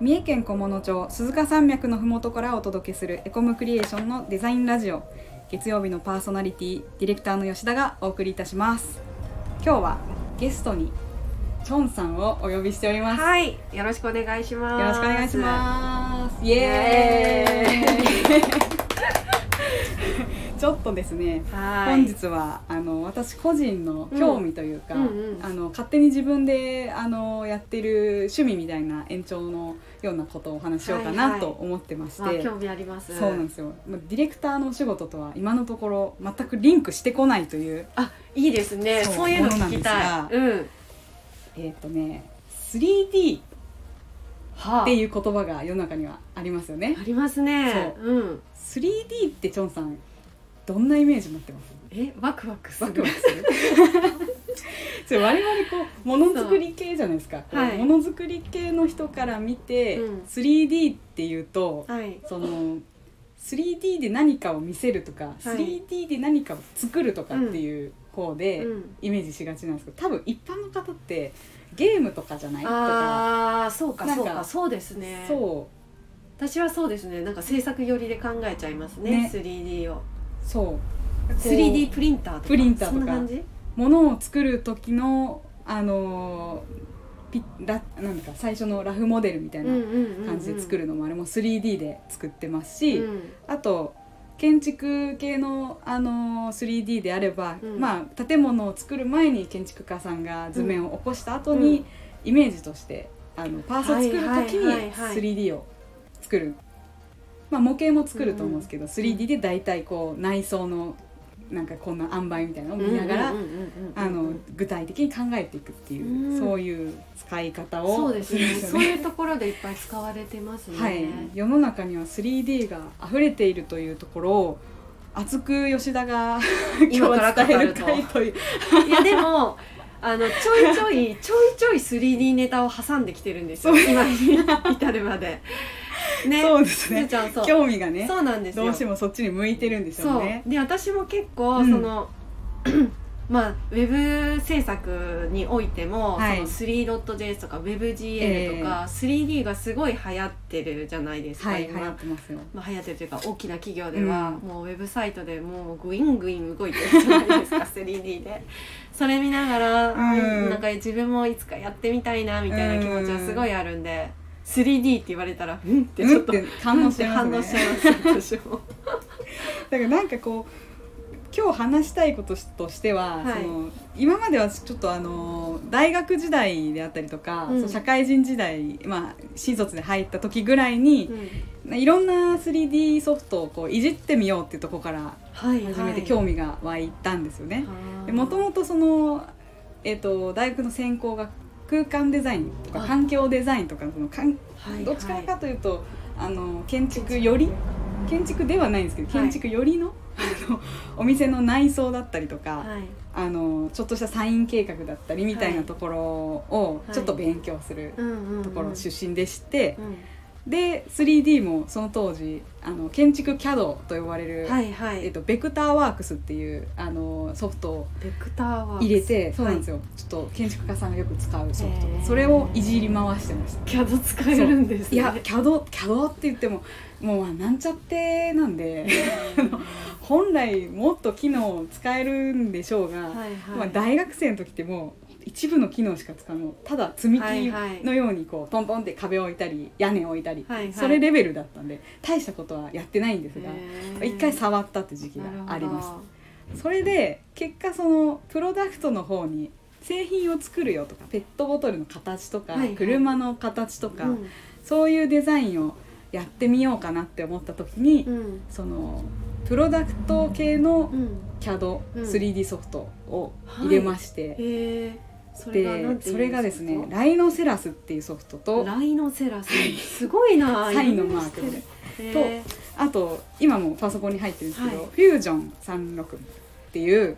三重県菰野町鈴鹿山脈のふもとからお届けするエコムクリエーションのデザインラジオ月曜日のパーソナリティディレクターの吉田がお送りいたします。今日はゲストにチョンさんをお呼びしております、はい、よろしくお願いします。よろしくお願いします。イエーイちょっとですねはい。本日はあの私個人の興味というか、うんうんうんあの勝手に自分であのやってる趣味みたいな延長のようなことをお話ししようかはいはいなと思ってまして、あ興味あります。そうなんですよまあディレクターのお仕事とは今のところ全くリンクしてこないというあ、いいですね。そうそういうの聞きたい。うん。えっ、とね 3D はっていう言葉が世の中にはありますよねありますね。うん。3D ってチョンさんどんなイメージ持ってます？え、ワクワクする。ワクワクする？我々こうものづくり系じゃないですかものづくり系の人から見て、うん 3D っていうとはい。その 3D で何かを見せるとか、はい 3D で何かを作るとかっていう方でうんイメージしがちなんですけど多分一般の方ってゲームとかじゃないとかああ、そうかそうかそうですね。そ私はそうですね。なんか制作寄りで考えちゃいますね。ね 3D を。うそう 3D プリンターとか。プリンターとかそんな感じ？ものを作る時のあのーピラなんだか最初のラフモデルみたいな感じで作る。るのもあれも 3D で作ってますし、うん。あと建築系の、あのー 3D であれば、うんまあ、建物を作る前に建築家さんが図面を起こした後に、うんイメージとしてあのパーツを作る時にはいはい 3D を作る、まあ、模型も作ると思うんですけど、3D で大体こう内装のなんかこんな塩梅みたいなのを見ながら、具体的に考えていくっていう、うんそういう使い方をそうですね。そういうところでいっぱい使われてますね。はい、世の中には 3D が溢れているというところを熱く吉田が今からは伝える回といういやでもあのちょいちょいちょいちょい 3D ネタを挟んできてるんですよ。今に至るまで。ね。そうですねすーちゃんそう。興味がねそうなんですよ。どうしてもそっちに向いてるんでしょそううね。で私も結構うんその、まあウェブ制作においても、はいその 3.js とか WebGL とか、3D がすごい流行ってるじゃないですか、はい流今行ってますよ。まあ、流行ってるというか大きな企業では、うんもうウェブサイトでもうグイングイン動いてるじゃないですか 3D でそれ見ながら、うんなんか自分もいつかやってみたいなみたいな気持ちはすごいあるんで、3D って言われたらうん？ってちょっと、反応しちゃいます私も。だからなんかこう今日話したいこととしては、はい。その今まではちょっとあの大学時代であったりとか、うん。社会人時代、まあ、新卒で入った時ぐらいにう、ん。いろんな 3D ソフトをこういじってみようっていうところからはい。初めて興味が湧いたんですよね。味もともとその、えー、と大学の専攻が空間デザインとかあ。環境デザインとかそのかんどっちからかというと、あの建築より？建築ではないんですけどはい。建築よりの,、あのお店の内装だったりとか、はい。あのちょっとしたサイン計画だったりみたいなはい。ところをはいちょっと勉強するところ出身でして、うんで 3D もその当時あの建築 CAD と呼ばれる、はいはい、えっと、ベクターワークスっていうあのソフトを入れてそうなんですよ、よ、ちょっと建築家さんがよく使うソフト。それをいじり回してましたキャド使えるんですね。いや CAD, CAD って言ってももうまあなんちゃってなんで 本来もっと機能使えるんでしょうが、はいはい、まあ、大学生の時ってもう一部の機能しか使うの。ただ積み木はいはい。のようにこうトントンって壁を置いたり屋根を置いたり、はいはい。それレベルだったんで大したことはやってないんですが一回触ったって時期がありましたそれで結果そのプロダクトの方に製品を作るよとかペットボトルの形とか、はいはい。車の形とか、うん。そういうデザインをやってみようかなって思った時に、うん。そのプロダクト系のうん。CAD、うん。3D ソフトを入れまして、へえそれがそれがですねライノセラスっていうソフトとライノセラス。すごいなサインのマークで。へあと今もパソコンに入ってるんですけど、はい。フュージョン36っていう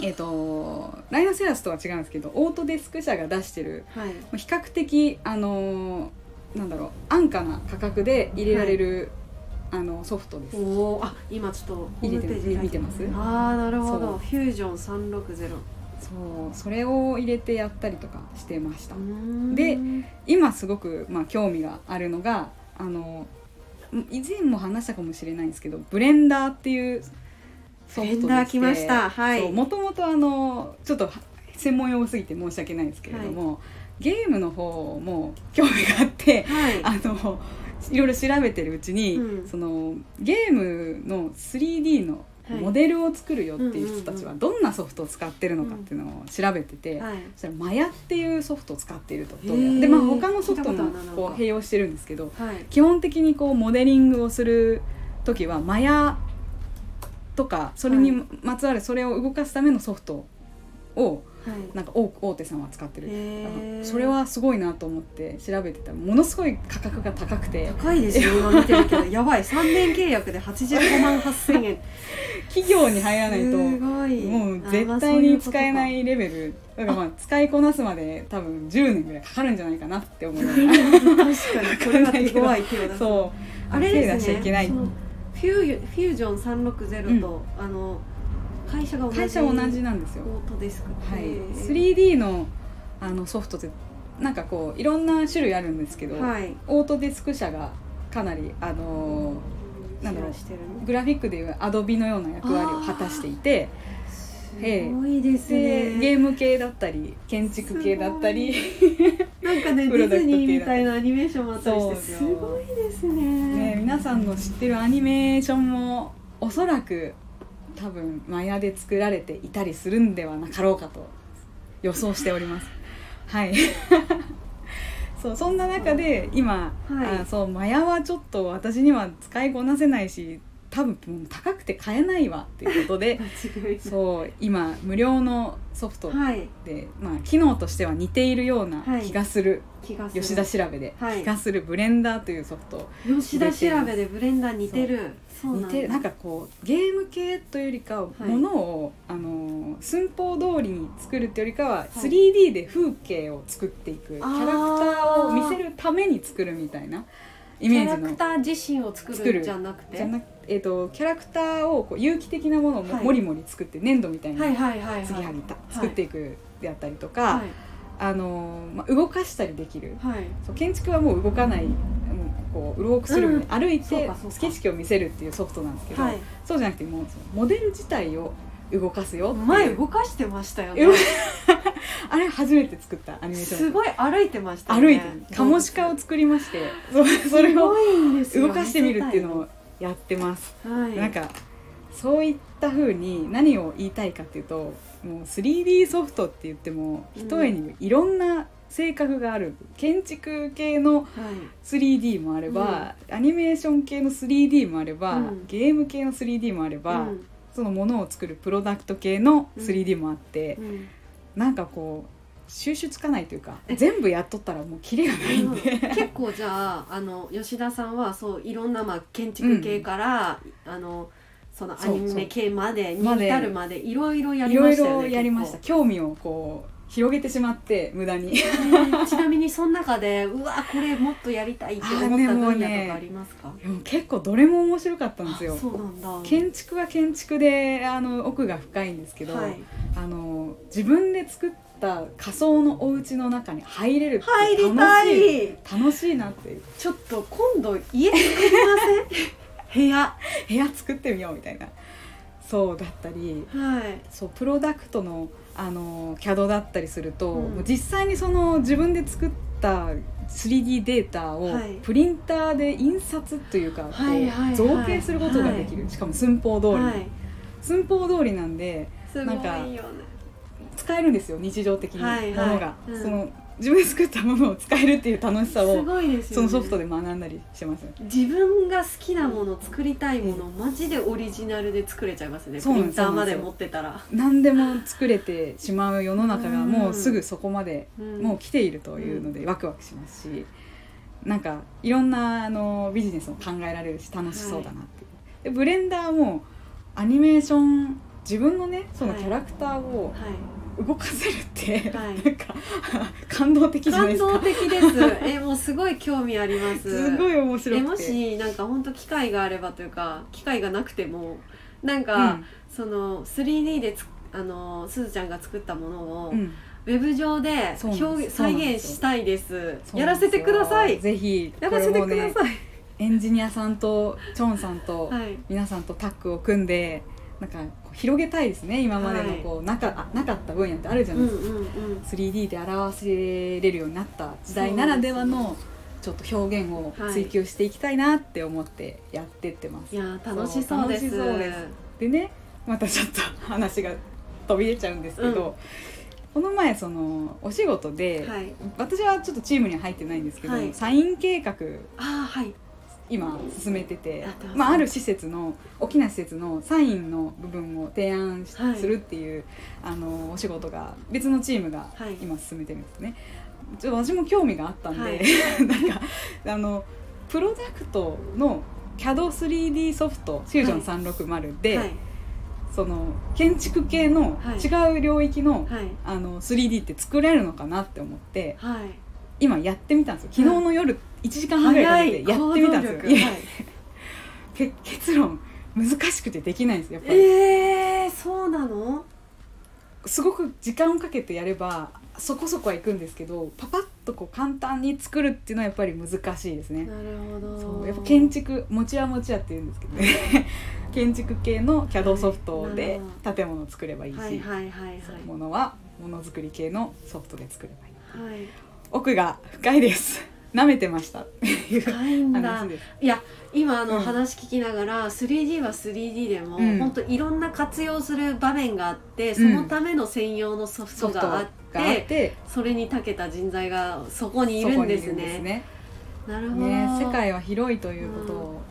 えっ、とライノセラスとは違うんですけどオートデスク社が出してるーはい。比較的あのーなんだろう安価な価格で入れられる、あのソフトです。おおあ今ちょっとホームページ入れて見てます？ああなるほど。フュージョン360そうそれを入れてやったりとかしてました。で今すごく、まあ、興味があるのがあの以前も話したかもしれないんですけどブレンダーっていうソフトでブレンダー来ました。はい。もともとあのちょっと専門用語すぎて申し訳ないんですけれども、ゲームの方も興味があってはい。あのいろいろ調べてるうちに、うん。そのゲームの 3D のはいモデルを作るよっていう人たちはどんなソフトを使ってるのかっていうのを調べてて、はい。そしたらマヤっていうソフトを使っているとでまあ他のソフトもこう併用してるんですけどはい。基本的にこうモデリングをする時はマヤとかそれにまつわるそれを動かすためのソフトをはいなんか大大手さんは使ってる。それはすごいなと思って調べてた。らものすごい価格が高くて。高いですよ今見てるけど。やばい。3年契約で85万8000円。企業に入らないともう絶対に使えないレベル。だからまあ 使いこなすまで多分10年ぐらいかかるんじゃないかなって思う確かに。これは手強い手を出す。そう。あれですね。フューフュージョン360と、あの会社が同じ会社同じなんですよ。オートデスクはい。へー 3D のあのソフトってなんかこういろんな種類あるんですけど、はい。オートデスク社がかなりあのーなんだろうグラフィックでいうアドビのような役割を果たしていてすごいですでねゲーム系だったり建築系だったり、なんかね ディズニーみたいなアニメーションもあったりしてすごいですねね、皆さんの知ってるアニメーションもおそらく多分マヤで作られていたりするんではなかろうかと予想しております。はいそうそんな中で今、はいあそうマヤはちょっと私には使いこなせないし多分高くて買えないわっていうことで そう今無料のソフトはい。で、まあ、機能としては似ているようなはい。気がする、気がする。吉田調べで、はい。気がするブレンダーというソフト。吉田調べでブレンダー似てる。似てる。なんかこうゲーム系というよりかは、い。ものをあの寸法通りに作るっていうよりかは、い。3D で風景を作っていく。キャラクターを見せるために作るみたいなイメージの。キャラクター自身を作作る。じゃなくて？えー、とキャラクターをこう有機的なものをも,、りもり作って粘土みたいにはいはいはいはい継ぎはぎた、作っていくであったりとか、はい。あのまあ、動かしたりできる。はい。そう建築はもう動かないもうこう動くする、うん。歩いて景色を見せるっていうソフトなんですけど、はい。そうじゃなくてもうモデル自体を動かすよ前動かしてましたよね。動あれ初めて作ったアニメーション。すごい歩いてましたよね。歩いてカモシカを作りましてそれを動かしてみるっていうのをやってます、はい。なんかそういった風に何を言いたいかっていうともう 3D ソフトって言ってもうんひとえにいろんな性格がある。建築系のはい。3D もあれば、アニメーション系の 3D もあれば、うん。ゲーム系の 3D もあれば、うん。そのものを作るプロダクト系の 3D もあって、うんなんかこう収集つかないというかえ。全部やっとったらもうキリがないんで、結構じゃああの吉田さんはそういろんな、まあ、建築系から、あのそのアニメ系までに至るまでいろいろやいろいりましたよねろやりました。興味をこう広げてしまって無駄に。ちなみにその中でうわこれもっとやりたいって思った分ね野とかありますか、でも結構どれも面白かったんですよ。建築は建築であの奥が深いんですけど、はい、あの自分で作った仮想のお家の中に入れるって入り楽たしいい楽しいなっていう。ちょっと今度家作りません？部屋。部屋作ってみようみたいなそうだったりはい。そうプロダクトのあの CAD だったりすると、うん。実際にその自分で作った 3D データをはい。プリンターで印刷というか、はいはいはい。造形することができる、しかも寸法通り。に、はい。寸法通りなんですごいよなんかね。使えるんですよ日常的にもはいはい。のが、うん。その自分で作ったものを使えるっていう楽しさすをごいですよ、ね、そのソフトで学んだりしてます。自分が好きなもの作りたいもの、マジでオリジナルで作れちゃいますね。プそうなんですリンターまで持ってたら、何でも作れてしまう世の中がうん。もうすぐそこまでうん。もう来ているというのでワクワクしますしなんかいろんなあのビジネスも考えられるし楽しそうだなっていう、でブレンダーもアニメーション自分のねそのはい。キャラクターをは動かせるって、はい。なんか 感動的い、じゃない感ですか。動的です。えもうすごい興味あります。すごい面白えくて。もしなんか本当機会があればというか機会がなくてもなんか、うん。その 3D でつあのすずちゃんが作ったものを、うん。ウェブ上でそうなんです。表現そうなんですよ。再現したいです。そうなんですよ。やらせてください。ぜひやらせてくだこれもねさい、エンジニアさんとチョンさんとはい。皆さんとタッグを組んでなんかこう広げたいですね今までのこうなかあなかった分野ってあるじゃないですか、うんうんうん。3D で表せれるようになった時代ならではのちょっと表現を追求していきたいなって思ってやってってます、いやー楽しそうです。でねまたちょっと話が飛び出ちゃうんですけど、うん。この前そのお仕事で、はい。私はちょっとチームには入ってないんですけど、はい。サイン計画ああはい今進めててまあ、ある施設の大きな施設のサインの部分を提案しはい。するっていうあのお仕事が別のチームがはい。今進めてるんですね。ちょっと私も興味があったんで、はい。なんかあのプロダクトの CAD3D ソフトフュージョン360で、はい。その建築系のはい。違う領域の,、はい。あの 3D って作れるのかなって思ってはい今やってみたんですよ。昨日の夜1時間半ぐらいかけてやってみたんですよ。はいけ結論難しくてできないんですよやっぱり、えー、そうなの？すごく時間をかけてやればそこそこはいくんですけどパパッとこう簡単に作るっていうのはやっぱり難しいですね。なるほど。そうやっぱ建築もちやもちやって言うんですけどね。建築系の CAD ソフトはいで建物を作ればいいし、ものはものづくり系のソフトで作ればいい。はい奥が深いです。舐めてました。っていう深いんだ話です。いや今あのうん。話聞きながら 3D は 3D でもうん。本当いろんな活用する場面があってそうん。のための専用のソフトがあっっててそれに長けた人材がそこにいるんですね。んね。なるほど。ね世界は広いということを、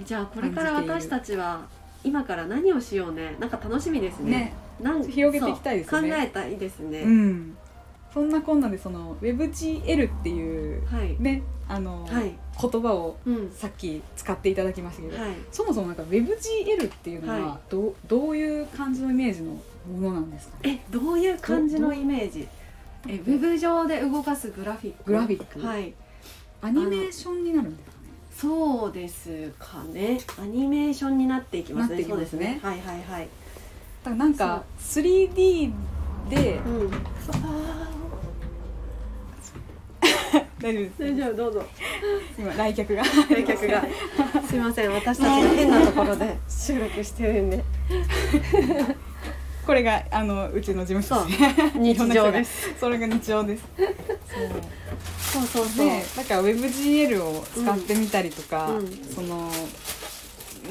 えじゃあこれから私たちは今から何をしようね。なんか楽しみですね。ね。なん広げていきたいですよね考えたいですね、うん、そんなこんなでその WebGL っていうはい。ねあの、はい。言葉をうん。さっき使っていただきましたけど、はい。そもそもなんか WebGL っていうのははど,、うどういう感じのイメージのものなんですか？ねえどういう感じのイメージ？えウェブ上で動かすグラフィック？グラフィック。はい。アニメーションになるんですかね？そうですかね。アニメーションになっていきますね。そうですね。はいはいはい。だからなんか 3D でうん 大丈夫です。大丈夫どうぞ。今来客が。来客が。すいません私たちが変なところで収録してるんで。これがあのうちの事務所 日常です。それが日常です。そう。そうそうでだから WebGL を使ってみたりとか、うん。その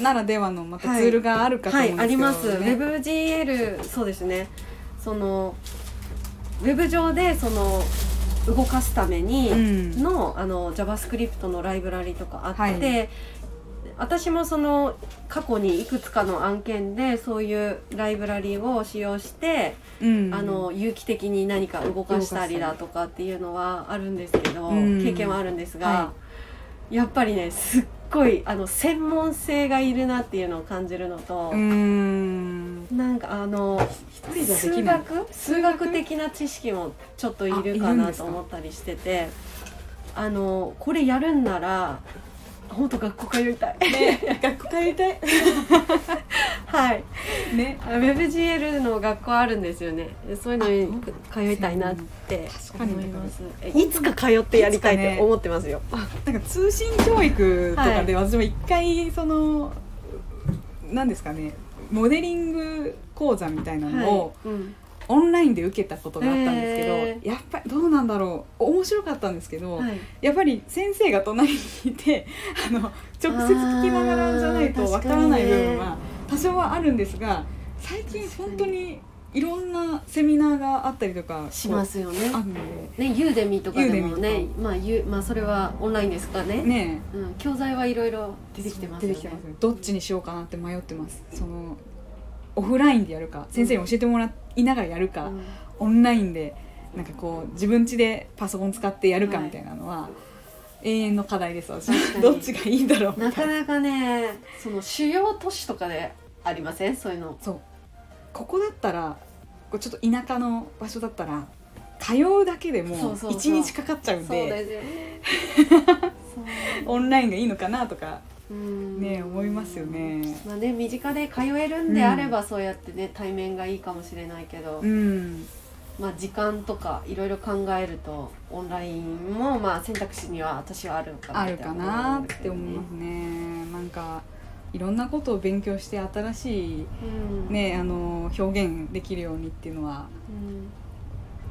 ならではのまたツールがあるかと思はいうんですけど、あります、ね WebGL そうですね。そのウェブ上でその動かすためにうん。の,、あの JavaScript のライブラリとかあって、はい。私もその過去にいくつかの案件でそういうライブラリを使用して、うん。あの有機的に何か動かしたりだとかっていうのはあるんですけど、うん。経験はあるんですが、はやっぱりねすっごいあの専門性がいるなっていうのを感じるのとうー、んなんかあの一人じゃで数きない学？数学的な知識もちょっといるかなと思ったりしててあのこれやるんなら本当学校通いたい。ね。学校通いたい。はい。ね。WebGL の学校あるんですよね。そういうのにあ通いたいなって思います。えいつか通ってやりたいって思ってますよ。なんか通信教育とかで私も一回その何ですかねモデリング講座みたいなのをはい。うん。オンラインで受けたことがあったんですけど、へやっぱりどうなんだろう。面白かったんですけど、はい。やっぱり先生が隣にいて あの直接聞きながらじゃないとわからない部分は多少はあるんですが最近本当にいろんなセミナーがあったりとかしますよね。あるのねユーデミとかでもねミまあゆまあそれはオンラインですかね。でねうん、教材はいろいろ出てきてますよね。出てきてますねどっちにしようかなって迷ってます。そのオフラインでやるか先生に教えてもらいながらやるか、うん。オンラインでなんかこう自分家でパソコン使ってやるかはい。みたいなのは、永遠の課題です私。どっちがいいんだろう。なかなかねその主要都市とかでありません？そういうの。そうここだったらこうちょっと田舎の場所だったら通うだけでもそうそうそう。1日かかっちゃうんで。オンラインがいいのかなとかうん。ね思いますよね。まあね身近で通えるんであれば、そうやってね対面がいいかもしれないけど、うん。まあ時間とかいろいろ考えるとオンラインもまあ選択肢には私はあるかなあるかなって思いますね。なんかいろんなことを勉強して新しいうん。ねあの表現できるようにっていうのはうん。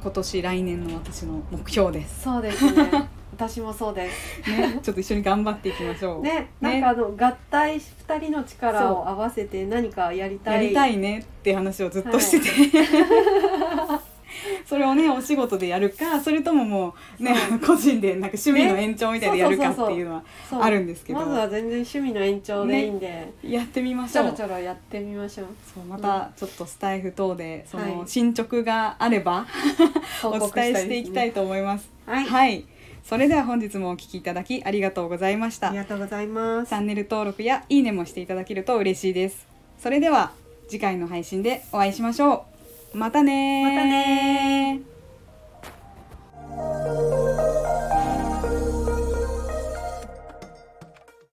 今年来年の私の目標です。そうですね。私もそうです。ねちょっと一緒に頑張っていきましょう。ねなんかあの合体2人の力を合わせて何かやりたい。やりたいねって話をずっとしてて、それをねお仕事でやるかそれとももうね個人でなんか趣味の延長みたいでやるかっていうのはあるんですけど。まずは全然趣味の延長でいいんで、やってみましちょろょうちょろやってみましょう。そうまたちょっとスタイフ等でそのはい。進捗があれば、報お告伝えしていきたいとと思います。はい、はい、それでは本日もお聞きいただきありがとうございました。あり。がとうございます。チャンネル登録やいいねもしていただけると嬉しいです。それでは次回の配信でお会いしましょう。またねまたね